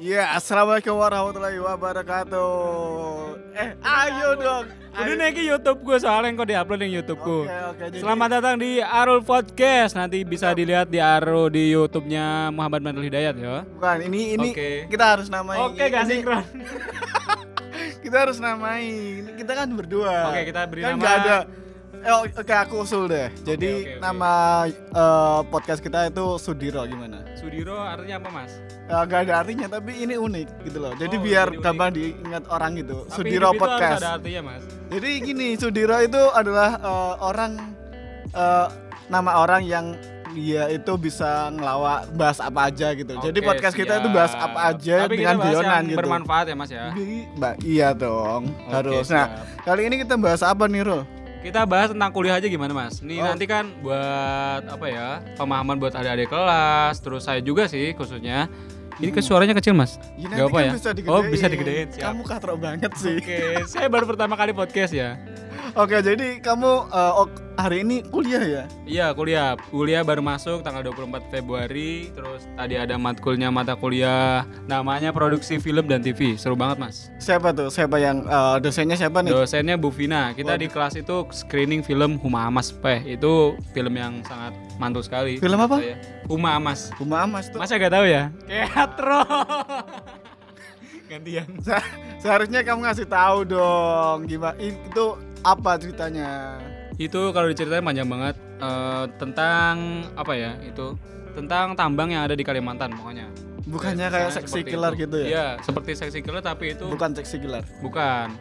Iya, assalamualaikum warahmatullahi wabarakatuh. Eh, ayo dong. Udah ke YouTube gue soalnya kok diupload di YouTube ku. Oke, oke. jadi- Selamat datang di Arul Podcast. Nanti bisa dilihat di Arul di YouTube-nya Muhammad Mandul Hidayat ya. Bukan, ini ini Oke. kita harus namai. Oke, gak ini- sinkron. Kita harus namai. Ini Kita kan berdua. Oke, kita beri kan nama- nggak ada. Eh, oh, oke, aku usul deh. Jadi oke, oke. nama eh, podcast kita itu Sudiro gimana? Sudiro artinya apa, Mas? Eh, Gak ada artinya, tapi ini unik gitu loh. Jadi Oh, biar jadi gampang diingat orang gitu. Tapi Sudiro itu Podcast. ada artinya, Mas. Jadi gini, Sudiro itu adalah eh, orang eh, nama orang yang dia itu bisa ngelawak bahas apa aja gitu. Jadi Oke, podcast kita itu bahas siap. apa aja Tapi dengan guyonan yang gitu. bermanfaat ya, Mas ya. Mbak, iya dong, Oke, harus. siap. Nah, kali ini kita bahas apa nih, Rul? Kita bahas tentang kuliah aja gimana, Mas? Nih Oh. nanti kan buat apa ya? Pemahaman buat adik-adik kelas, terus saya juga sih khususnya. Ini ke suaranya kecil, Mas. Ya, Gak apa kan ya? bisa digedein. Oh, bisa digedein, siap. Kamu katrok banget sih. Oke, saya baru pertama kali podcast ya. Oke, jadi kamu ok- hari ini kuliah ya? Iya, kuliah. Kuliah baru masuk tanggal 24 Februari. Terus tadi ada matkulnya mata kuliah namanya produksi film dan TV. Seru banget, Mas. Siapa tuh? Siapa yang eh, dosennya siapa nih? Dosennya Bu Vina. Kita di kelas itu screening film Huma Amas Peh. Itu film yang sangat mantul sekali. Film apa? saya. Huma Amas. Uma Amas tuh. Masa gak tahu ya? Teatro. Gantian. Se- Seharusnya kamu ngasih tahu dong gimana itu apa ceritanya. Itu kalau diceritain panjang banget eh, tentang apa ya? Itu tentang tambang yang ada di Kalimantan pokoknya. Bukannya Ya, kayak seksi killer itu. gitu ya? Iya, seperti seksi killer tapi itu Bukan seksi killer. bukan.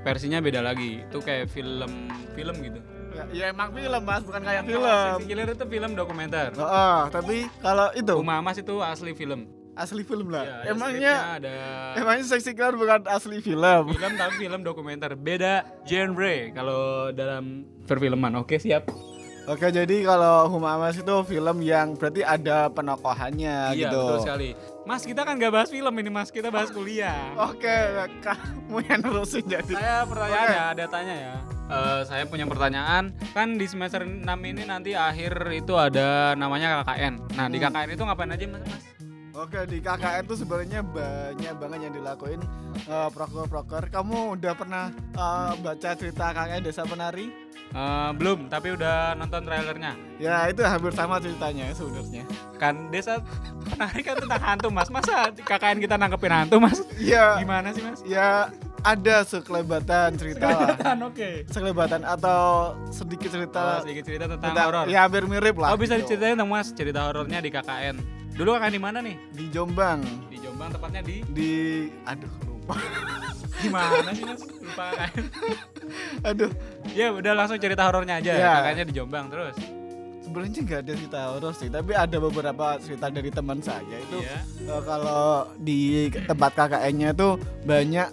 Versinya beda lagi. Itu kayak film film gitu. Ya, ya emang film mas, bukan kayak Kalau film. Seksi killer itu film dokumenter. Oh, oh, tapi kalau itu Uma Mas itu asli film. Asli film lah. Iya, ada emangnya ada emangnya seksi killer bukan asli film. film tapi film dokumenter. Beda genre kalau dalam perfilman. Oke, siap. Oke, jadi kalau Huma Amas itu film yang berarti ada penokohannya iya, gitu. betul sekali. Mas, kita kan gak bahas film ini, Mas. Kita bahas kuliah. Oke, kamu yang nerusin jadi. Saya pertanyaan ya, ada tanya ya. Eh, saya punya pertanyaan, kan di semester 6 ini nanti akhir itu ada namanya KKN. Nah, di Hmm. KKN itu ngapain aja, Mas? Mas? Oke di KKN tuh sebenarnya banyak banget yang dilakuin eh, proker-proker. Kamu udah pernah eh, baca cerita KKN Desa Penari? Eh, belum, tapi udah nonton trailernya. Ya itu hampir sama ceritanya sebenarnya. Kan desa penari kan tentang hantu, Mas. Masa KKN kita nangkepin hantu, Mas? Iya, Gimana sih, Mas? ya ada sekelebatan cerita lah. Kelihatan, oke. Sekelebatan atau sedikit Oh, cerita sedikit cerita tentang tentang- horor. Ya hampir mirip lah. Oh, bisa gitu. diceritain dong, Mas, cerita horornya di KKN. Dulu KKN di mana nih? Di Jombang. Di Jombang, tepatnya di Di aduh lupa. gimana sih, Mas? Lupa KKN. aduh, Ya udah langsung cerita horornya aja. Iya. Kakaknya di Jombang terus. sebenarnya nggak ada cerita horor sih, tapi ada beberapa cerita dari teman saya itu Iya. Eh, kalau di tempat KKN-nya tuh banyak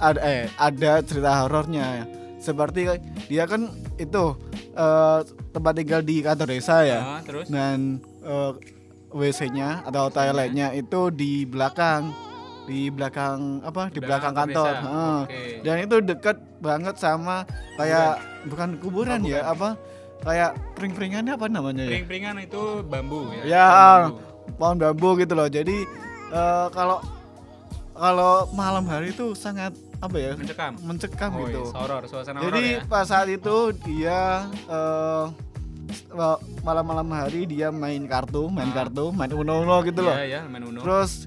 ada eh ada cerita horornya seperti dia kan itu eh, tempat tinggal di kantor desa ya Ah, terus dan eh, WC-nya atau toiletnya itu di belakang di belakang apa di, belakang, kantor kantor. Heeh. Oke. dan itu dekat banget sama kayak bukan kuburan Oh, ya apa kayak pring-pringannya apa namanya ya Pring-pringan itu bambu ya. Ya. Pohon bambu. pohon bambu gitu loh. Jadi eh, kalau kalau malam hari itu sangat apa ya Mencekam. mencekam Oh, gitu. iya, horor, suasana horor Jadi ya. pas saat itu dia eh, malam-malam hari dia main kartu, main Ah. kartu, main uno-uno gitu loh. Iya, ya, main Uno. Terus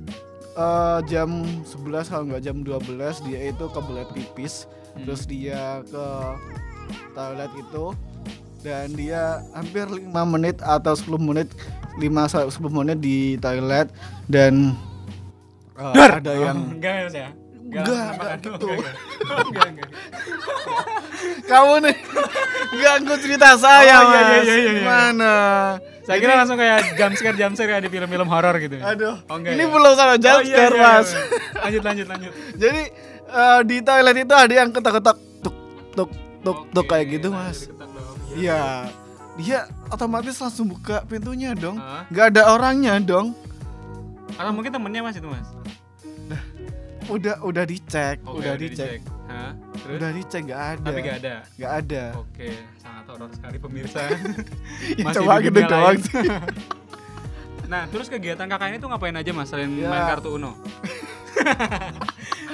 eh, jam 11 kalau nggak jam 12 dia itu kebelet pipis. Hmm. Terus dia ke toilet itu dan dia hampir 5 menit atau 10 menit 5 sampai 10 menit di toilet dan eh, ada yang enggak ya. Enggak, enggak gitu. Enggak, enggak. Enggak, enggak. kamu nih ganggu cerita saya Oh, iya, iya, mas iya, iya, iya. gimana Saya kira langsung kayak jump scare jump scare kayak di film-film horor gitu. aduh Oh, enggak ini ya? belum sama Oh, jump iya, scare iya, mas iya. Lanjut lanjut lanjut. jadi eh, di toilet itu ada yang ketok-ketok tuk tuk tuk tuk Oke, kayak gitu mas. Iya, dia otomatis langsung buka pintunya dong. Ah. Nggak ada orangnya dong. Atau mungkin temennya Mas itu, Mas. Udah udah dicek, Oke, udah dicek, Hah? Terus? udah dicek nggak ada. Tapi gak ada. Nggak ada. Oke, sangat horor sekali pemirsa. Ya, Masih coba di gitu doang sih. Nah, terus kegiatan kakaknya itu ngapain aja mas selain Ya. main kartu Uno?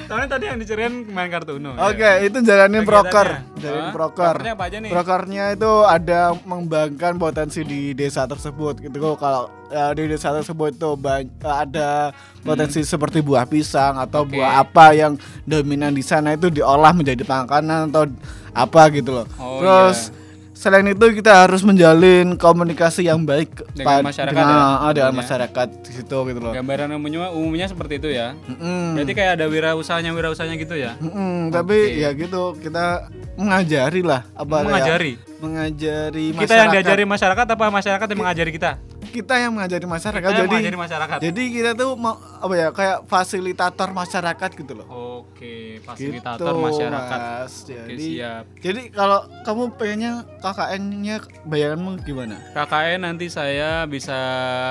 Soalnya tadi yang diceritain main kartu Uno. Oke, ya. itu jalanin proker, jalanin proker. Prokernya apa aja nih? Prokernya itu ada mengembangkan potensi di desa tersebut gitu. Kalau ya, di desa tersebut itu ada potensi seperti buah pisang atau Hmm. Oke. buah apa yang dominan di sana itu diolah menjadi makanan atau apa gitu loh. Oh, Terus selain itu kita harus menjalin komunikasi yang baik Dengan masyarakat dengan, ya, ah, dengan masyarakat di situ gitu loh. Gambaran umumnya umumnya seperti itu ya. Mm-mm. Berarti kayak ada wirausahanya wirausahanya gitu ya. Mm-mm, tapi ya gitu kita mengajari lah apa Mengajari. mengajari masyarakat. Kita yang diajari masyarakat apa masyarakat yang mengajari kita? Kita yang mengajari masyarakat Kita jadi mengajari masyarakat. jadi kita tuh mau apa ya kayak fasilitator masyarakat gitu loh Oke, fasilitator Gitu, masyarakat. Mas. Oke, jadi siap. jadi kalau kamu pengennya KKN-nya bayanganmu gimana KKN nanti saya bisa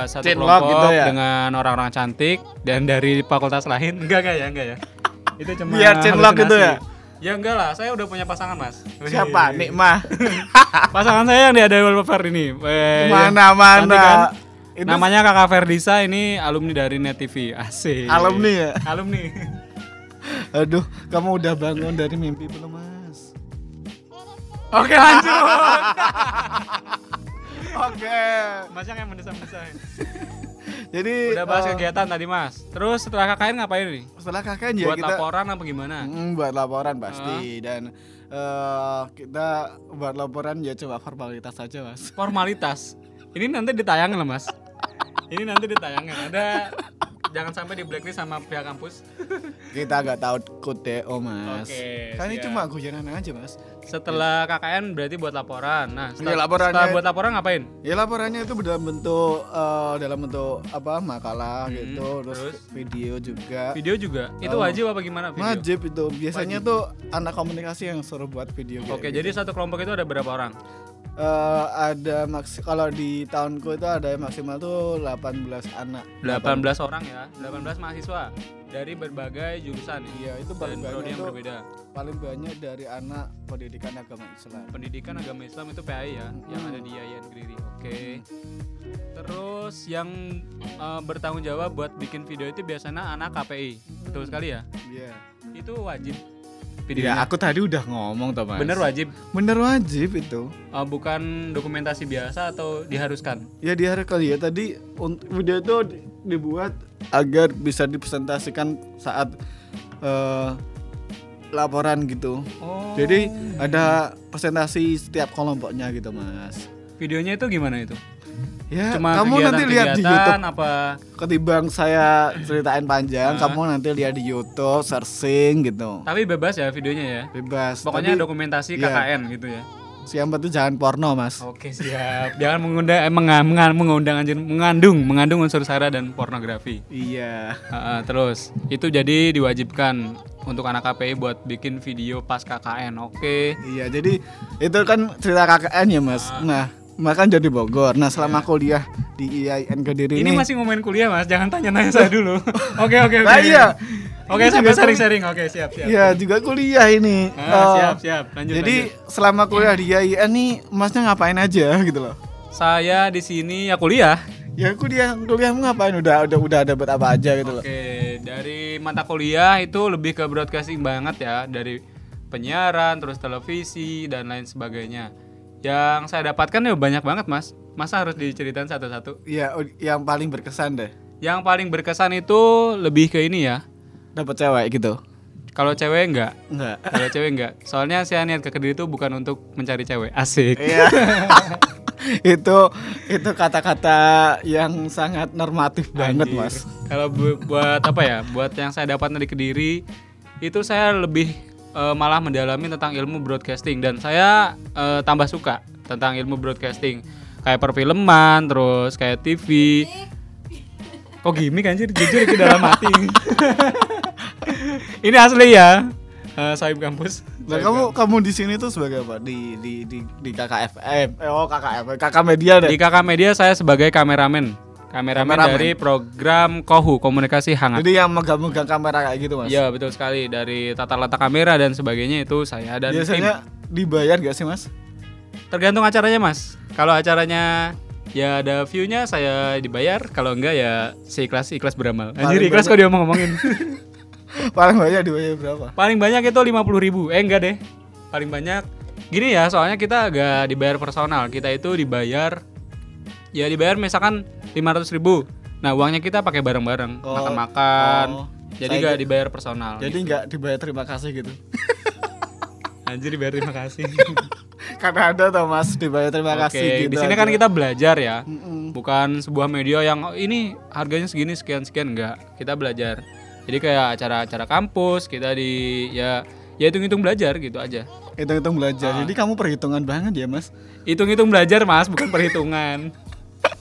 satu Chainlock kelompok gitu ya? dengan orang-orang cantik dan dari fakultas lain. Enggak enggak ya, enggak ya. Itu cuma Biar chainlock gitu ya? Ya enggak lah, saya udah punya pasangan, Mas. siapa. Nikmah Pasangan saya yang di ada wallpaper ini. Eh, mana yang mana kan? itu Namanya Kakak Ferdisa ini alumni dari Net TV. Asik. alumni ya Alumni. aduh kamu udah bangun dari mimpi belum mas Oke, lanjut. oke Mas yang yang mendesam-desam. Jadi Udah bahas eh, kegiatan tadi, Mas. Terus setelah KKN ngapain nih? setelah KKN ya Buat kita laporan apa gimana? Mm, buat laporan pasti dan eh, kita buat laporan ya coba formalitas saja mas Formalitas. Ini nanti ditayangin loh, Mas. Ini nanti ditayangin. Ada jangan sampai di blacklist sama pihak kampus. kita agak tahu kode oh mas Oke, kan ini cuma guyonan aja mas Setelah KKN berarti buat laporan. Nah, setelah, Iya, laporannya- setelah buat laporan ngapain? ya laporannya itu dalam bentuk eh, dalam bentuk apa makalah Hmm, gitu terus, terus? video juga Video juga. Itu Oh. wajib apa gimana video? wajib itu biasanya tuh anak komunikasi yang suruh buat video Oke, gitu. jadi satu kelompok itu ada berapa orang? Eh, ada maks kalau di tahunku itu ada yang maksimal tuh 18 anak 18 orang ya, 18 mahasiswa dari berbagai jurusan Iya, itu paling banyak yang berbeda. paling banyak dari anak pendidikan agama Islam. Pendidikan agama Islam itu PAI ya, yang ada di Yayan Kediri. Oke. Terus yang eh, bertanggung jawab buat bikin video itu biasanya anak KPI. Betul sekali ya? Iya. Itu wajib Ya, videonya. aku tadi udah ngomong tuh, Mas. Bener wajib. Bener wajib itu. Eh, bukan dokumentasi biasa atau diharuskan. Ya di hari kali ya tadi video itu di- dibuat agar bisa dipresentasikan saat eh, laporan gitu. Oh. Jadi ada presentasi setiap kelompoknya gitu, Mas. videonya itu gimana itu? Ya, Cuma kamu nanti lihat di YouTube. apa? Ketimbang saya ceritain panjang, Ah. kamu nanti lihat di YouTube, searching gitu. Tapi bebas ya videonya ya. Bebas. Pokoknya Tapi dokumentasi. KKN gitu ya. yang penting jangan porno, Mas. Oke siap. Jangan mengundang eh, menga- menga- mengundang anjir mengandung mengandung unsur sara dan pornografi. Iya. Heeh, terus itu jadi diwajibkan untuk anak KPI buat bikin video pas KKN. Oke. Iya, jadi itu kan cerita KKN ya, Mas. Ah. Nah, Mas kan jadi Bogor. Nah, selama kuliah di IAIN Kediri Iya. Ini ini, masih ngomongin kuliah mas, jangan tanya-nanya saya dulu. Oke oke oke. Iya. Oke Ini sampai sharing-sharing. Oke siap siap. Iya, juga kuliah ini. Ah, Eh, siap siap. Lanjut. jadi lanjut. selama kuliah di IAIN nih, Masnya ngapain aja gitu loh? saya di sini ya kuliah. Ya kuliah, kuliahmu ngapain? Udah udah udah dapat apa aja gitu loh. Oke, dari mata kuliah itu lebih ke broadcasting banget ya, dari penyiaran, terus televisi dan lain sebagainya. Yang saya dapatkan ya banyak banget, Mas. Masa harus diceritain satu-satu? Iya, u- yang paling berkesan deh. Yang paling berkesan itu lebih ke ini ya. Dapat cewek gitu. Kalau cewek enggak, Enggak. kalau cewek enggak. Soalnya saya niat ke Kediri itu bukan untuk mencari cewek. Asik. Iya. itu itu kata-kata yang sangat normatif banget, Anjir. Mas. Kalau bu- buat apa ya? Buat yang saya dapat dari Kediri itu saya lebih eh, malah mendalami tentang ilmu broadcasting dan saya eh, tambah suka tentang ilmu broadcasting kayak perfilman, terus kayak TV. Kok gimmick anjir? Jujur ke dalam hati. Ini asli ya. Eh, Saib kampus. Nah, Saib kamu kamu di sini tuh sebagai apa? Di di di di KKFM. Eh, oh, KKFM. KK Media deh. Di kakak media saya sebagai kameramen. Kameramen, Kameramen. dari program Kohu Komunikasi Hangat. Jadi yang megang-megang kamera kayak gitu, Mas. Iya betul sekali dari tata letak kamera dan sebagainya itu saya dan Biasanya dibayar gak sih, Mas? tim. tergantung acaranya mas. Kalau acaranya ya ada view-nya saya dibayar, kalau enggak ya seikhlas ikhlas beramal. Anjir ikhlas kok dia ngomongin. Paling banyak dibayar berapa? Paling banyak itu 50.000 ribu. Eh enggak deh. Paling banyak gini ya, soalnya kita agak dibayar personal. Kita itu dibayar ya dibayar misalkan 500.000 ribu. Nah uangnya kita pakai bareng-bareng, Oh, makan-makan. oh. Jadi Saya nggak kira- dibayar personal. Jadi nggak dibayar terima kasih gitu. Anjir dibayar terima kasih. Karena ada tuh Mas dibayar terima Oke, kasih gitu. di sini aja. kan kita belajar ya. Mm-mm. Bukan sebuah media yang "Oh, ini harganya segini sekian sekian enggak. Kita belajar. Jadi kayak acara-acara kampus kita di ya ya hitung-hitung belajar gitu aja. hitung-hitung belajar. Ah. Jadi kamu perhitungan banget ya, Mas. Hitung-hitung belajar mas, bukan perhitungan.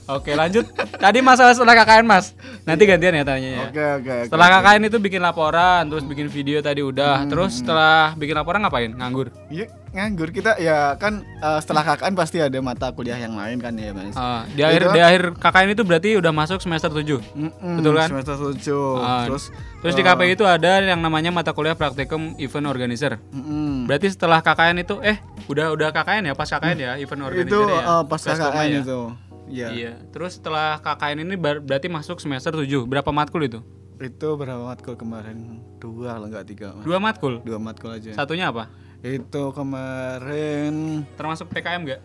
Oke lanjut. Tadi masalah setelah KKN mas. Nanti gantian ya tanya ya. Oke, oke, oke. Setelah KKN itu bikin laporan, terus bikin video tadi udah. Terus setelah bikin laporan ngapain? Nganggur. Iya, nganggur kita ya kan eh, setelah KKN pasti ada mata kuliah yang lain kan ya, Mas. Ah, di akhir di akhir KKN itu berarti udah masuk semester 7 Mm-mm, betul kan? Semester 7. Ah, Terus Terus di KPI itu ada yang namanya mata kuliah praktikum event organizer. mm-mm. Berarti setelah KKN itu eh udah udah KKN ya pas KKN ya event organizer itu ya. eh, pas Basecom KKN ya? itu. Iya. Iya. Terus setelah KKN ini ber- berarti masuk semester 7. Berapa matkul itu? Itu berapa matkul kemarin? Dua lah enggak tiga, Mas. Dua matkul. Dua matkul aja. Satunya apa? Itu kemarin Termasuk PKM enggak?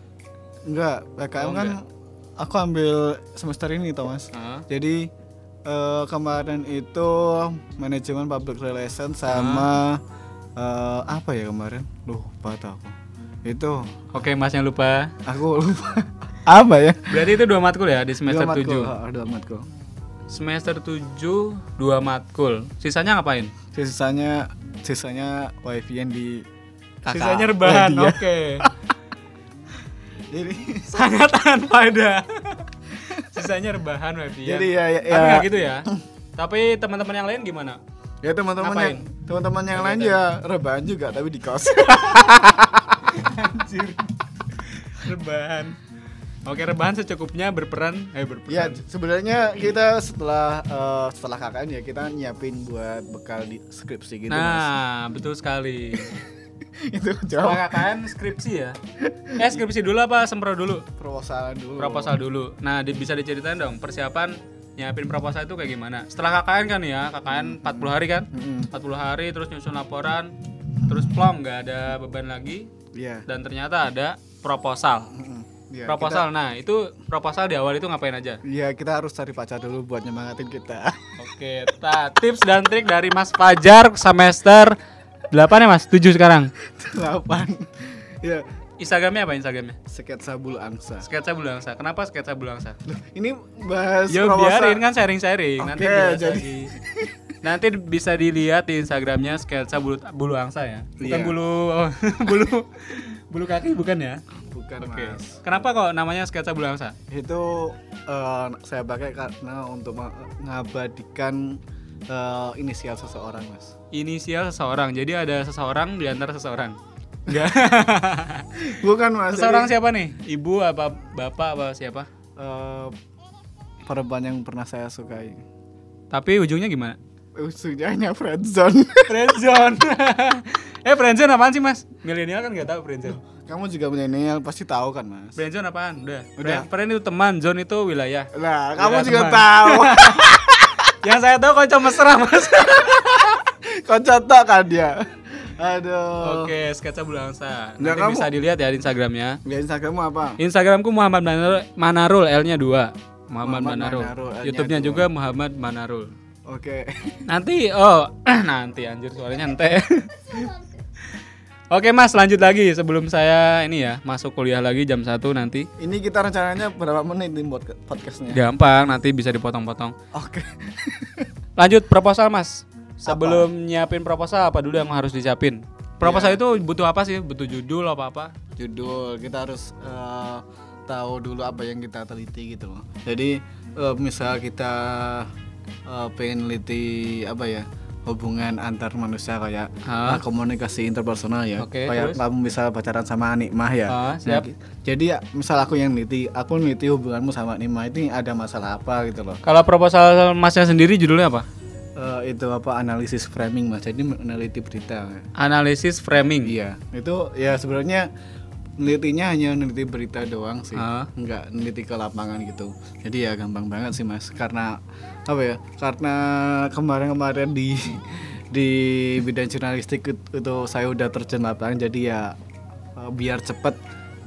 enggak, PKM Oh, kan aku ambil semester ini Thomas. Heeh. Jadi eh, kemarin itu manajemen public relation sama eh, apa ya kemarin? Lupa tuh aku. Itu Oke, Mas yang lupa. aku lupa. Apa ya? Berarti itu dua matkul ya di semester dua matkul. 7. ha, dua matkul. Semester 7 dua matkul. Sisanya ngapain? Sisanya sisanya wifi-an di kakak. Sisanya rebahan. Oke. Jadi Sangat tanpa ada. Sisanya rebahan wifi. Jadi ya- ya- Tapi ya. nggak gitu ya. Tapi teman-teman yang lain gimana? ya teman-teman yang teman-teman yang lain ya rebahan juga tapi di kos. Anjir. rebahan. Oke, rebahan secukupnya berperan eh berperan. ya sebenarnya kita setelah eh, setelah KKN ya kita nyiapin buat bekal di skripsi gitu Mas. nah, betul sekali. itu jauh Setelah KKN skripsi ya. Eh, skripsi dulu apa sempro dulu? proposalan dulu. Proposal dulu. Nah, di- bisa diceritain dong persiapan nyiapin proposal itu kayak gimana? Setelah KKN kan ya, KKN 40 hari kan? Mm-mm. 40 hari terus nyusun laporan, terus plong nggak ada beban lagi Iya. dan ternyata ada proposal. Mm-mm. Iya, proposal. Nah, itu proposal di awal itu ngapain aja? kita- Iya, kita harus cari pacar dulu buat nyemangatin kita. Oke, ta, tips dan trik dari Mas Fajar semester 8 ya Mas? 7 sekarang. Delapan. Ya, Instagramnya apa Instagramnya? sketsa bulu angsa. Sketsa Bulangsa. Kenapa sketsa Bulangsa? Loh, ini bahas Ya proposal. biarin kan sharing-sharing. Nanti Oke, bisa jadi- di- nanti bisa dilihat di Instagramnya sketsa bulu bulu angsa ya. Bukan Iya. bulu bulu bulu kaki bukan ya? Bukan, Oke. Mas. Kenapa kok namanya sketsa bulu angsa? Itu eh, saya pakai karena untuk mengabadikan eh, inisial seseorang, Mas. Inisial seseorang. Jadi ada seseorang di antara seseorang. Enggak. Bukan, Mas. seseorang Jadi, siapa nih? Ibu apa bapak apa siapa? eh, perempuan yang pernah saya sukai. Tapi ujungnya gimana? Ujungnya hanya friendzone. Friendzone. eh friendzone apaan sih mas? Milenial kan nggak tahu friendzone. Kamu juga milenial pasti tahu kan, Mas? Friendzone apaan? Udah. Udah. Friend, friend itu teman, zone itu wilayah. Nah, kamu Udah, juga teman. tahu. Yang saya tahu kocok mesra mas. Kau contoh kan dia. Aduh. Oke, sketsa bulangsa. Nanti kamu- bisa dilihat ya di Instagramnya. Di Instagrammu apa? Instagramku Muhammad Manarul, Manarul L-nya 2. Muhammad, Muhammad Manarul. Manarul, YouTube-nya dua. juga Muhammad Manarul. Oke. Nanti oh, nanti anjir suaranya ente. Oke Mas, lanjut lagi sebelum saya ini ya masuk kuliah lagi jam 1 nanti. Ini kita rencananya berapa menit ke- podcastnya? Gampang, nanti bisa dipotong-potong. Oke. Lanjut proposal Mas. Sebelum nyiapin proposal apa dulu yang harus disiapin? Proposal itu butuh apa sih? Butuh judul apa apa? Judul kita harus eh, tahu dulu apa yang kita teliti gitu loh. Jadi eh, misal kita eh, pengen teliti apa ya? Hubungan antar manusia kayak Hah? eh, komunikasi interpersonal ya. Oke, kayak terus? kamu misal pacaran sama Nikmah ya. Ah, Nah, siap. jadi ya, misal aku yang neliti, aku neliti hubunganmu sama Nikmah ini ada masalah apa gitu loh. Kalau proposal Masnya sendiri judulnya apa? Eh, itu apa analisis framing mas jadi meneliti berita Analisis framing. iya itu ya sebenarnya nelitinya hanya neliti berita doang sih Ah. nggak neliti ke lapangan gitu jadi ya gampang banget sih mas karena apa ya karena kemarin-kemarin di di bidang jurnalistik it- itu saya udah terjun lapangan jadi ya eh, biar cepet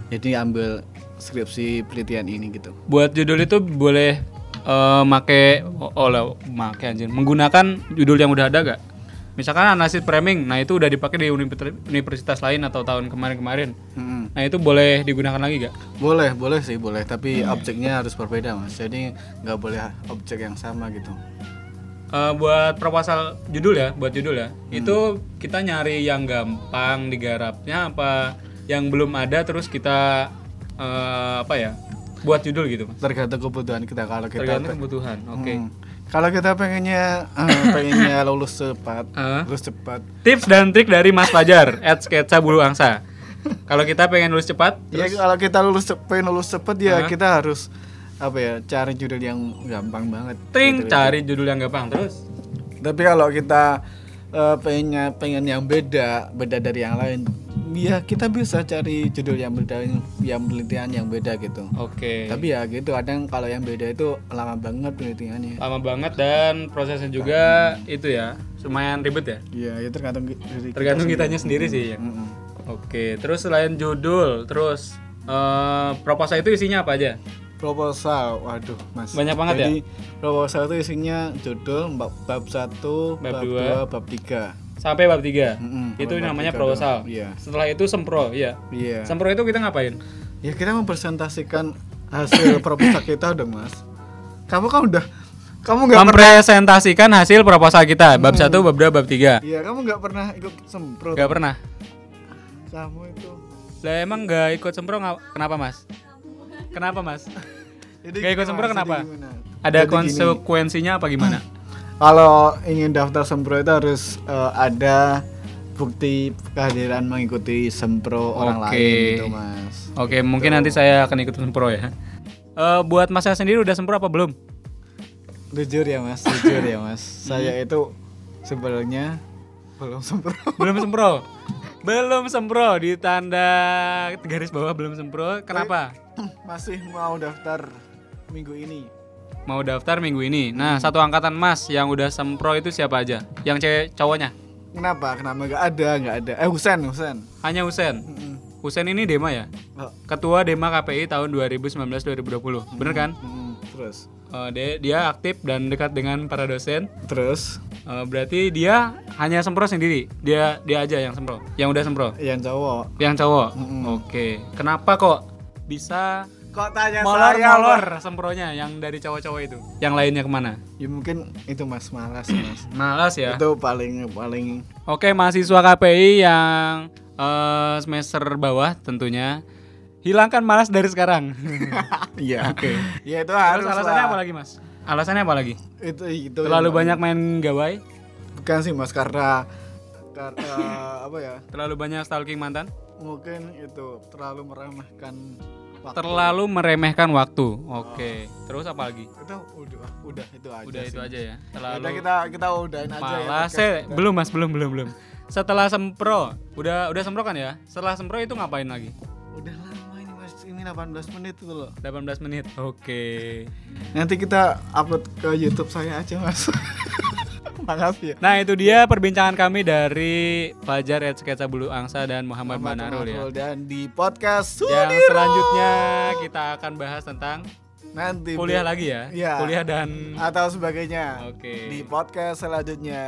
jadi ambil skripsi penelitian ini gitu. Buat judul itu boleh eh, make oh, oh lah, make anjir. Menggunakan judul yang udah ada gak? Misalkan analisis framing, nah itu udah dipakai di univers- universitas lain atau tahun kemarin-kemarin. Mm-mm. Nah itu boleh digunakan lagi gak? Boleh, boleh sih, boleh. Tapi objeknya harus berbeda, mas. Jadi nggak boleh objek yang sama gitu. Eh, buat proposal judul ya, buat judul ya. Itu kita nyari yang gampang digarapnya apa yang belum ada terus kita eh, apa ya? Buat judul gitu, Mas. Tergantung kebutuhan kita. Kalau kita Tergantung kebutuhan. Oke. Hmm. Kalau kita pengennya eh, pengennya lulus cepat, Eh. lulus cepat. Tips dan trik dari Mas Fajar at sketsa bulu angsa. Kalau kita pengen lulus cepat, Ya kalau kita lulus pengen lulus cepat ya Hah? kita harus apa ya cari judul yang gampang banget. ting Gitu. cari judul yang gampang terus. Tapi kalau kita eh, pengennya pengen yang beda, beda dari yang lain, ya kita bisa cari judul yang beda, yang penelitian yang beda gitu. Oke. Tapi ya gitu, kadang kalau yang beda itu lama banget penelitiannya. Lama banget dan prosesnya juga itu ya, lumayan ribet ya. Iya, ya tergantung dari kita Tergantung sendiri. kitanya sendiri sih. ya. Mm-mm. Oke, terus selain judul, terus eh proposal itu isinya apa aja? Proposal, waduh mas. Banyak banget ya? Jadi proposal itu isinya judul bab, bab 1, Bab bab dua. 2, bab 3 Sampai bab 3. Mm-mm, Itu sampai bab namanya tiga proposal. Iya. Setelah itu sempro, iya. Iya. Sempro itu kita ngapain? Ya kita mempresentasikan hasil proposal kita dong mas. Kamu kan udah, kamu nggak pernah. Mempresentasikan hasil proposal kita bab 1, bab 2, bab 3. Iya kamu nggak pernah ikut sempro. Gak pernah. Kamu itu. Lah emang gak ikut sempro kenapa, Mas? Kenapa, Mas? Jadi Gak ikut sempro kenapa? Ada Jadi gini, konsekuensinya apa gimana? Kalau ingin daftar sempro itu harus eh, ada bukti kehadiran mengikuti sempro orang Oke. lain gitu mas. Oke, mungkin nanti saya akan ikut sempro ya. Eh buat Masnya sendiri udah sempro apa belum? Jujur ya mas, jujur ya mas. Hmm. Saya itu sebenarnya belum sempro. Belum sempro. belum sempro ditanda garis bawah belum sempro. Kenapa? Masih mau daftar minggu ini. Mau daftar minggu ini. Nah, satu angkatan Mas yang udah sempro itu siapa aja? Yang cewek cowoknya? Kenapa? Kenapa nggak ada? Nggak ada. Eh Husen, Husen. Hanya Husen. Mm-mm. Husen ini Dema ya? Oh, Ketua Dema KPI tahun 2019-2020. Bener kan? mm-mm. Terus, Eh, dia, dia aktif dan dekat dengan para dosen. terus Eh, berarti dia hanya sempro sendiri. Dia dia aja yang sempro. Yang udah sempro. yang cowok. Yang cowok. Mm-mm. Oke. Kenapa kok bisa Kok tanya molor-molor sempronya yang dari cowok-cowok itu? Yang lainnya ke mana? Ya mungkin itu mas malas mas. Malas ya. Itu paling paling Oke, mahasiswa KPI yang eh, semester bawah tentunya hilangkan malas dari sekarang. Iya. Oke. Ya itu Terus harus alasannya lah. apa lagi, Mas? Alasannya apa lagi? Itu itu Terlalu banyak main gawai? Bukan sih mas karena karena apa ya? Terlalu banyak stalking mantan? Mungkin itu terlalu meremehkan waktu. Terlalu meremehkan waktu. Oke. Terus apa lagi? Itu udah udah itu aja. Udah sih. itu aja ya. Udah Terlalu kita kita udahin aja ya. kita. belum Mas, belum belum belum. Setelah sempro, udah udah sempro kan ya? Setelah sempro itu ngapain lagi? Udah lama ini mas ini 18 menit itu loh. 18 menit. Oke. Nanti kita upload ke YouTube saya aja mas. Makasih ya. Nah itu dia perbincangan kami dari Fajar Ed Sketsa Bulu Angsa dan Muhammad Muhammad Manarul ya. Dan di podcast Yang Sudiro. selanjutnya kita akan bahas tentang nanti kuliah lagi ya. Iya. Kuliah dan atau sebagainya Oke. di podcast selanjutnya.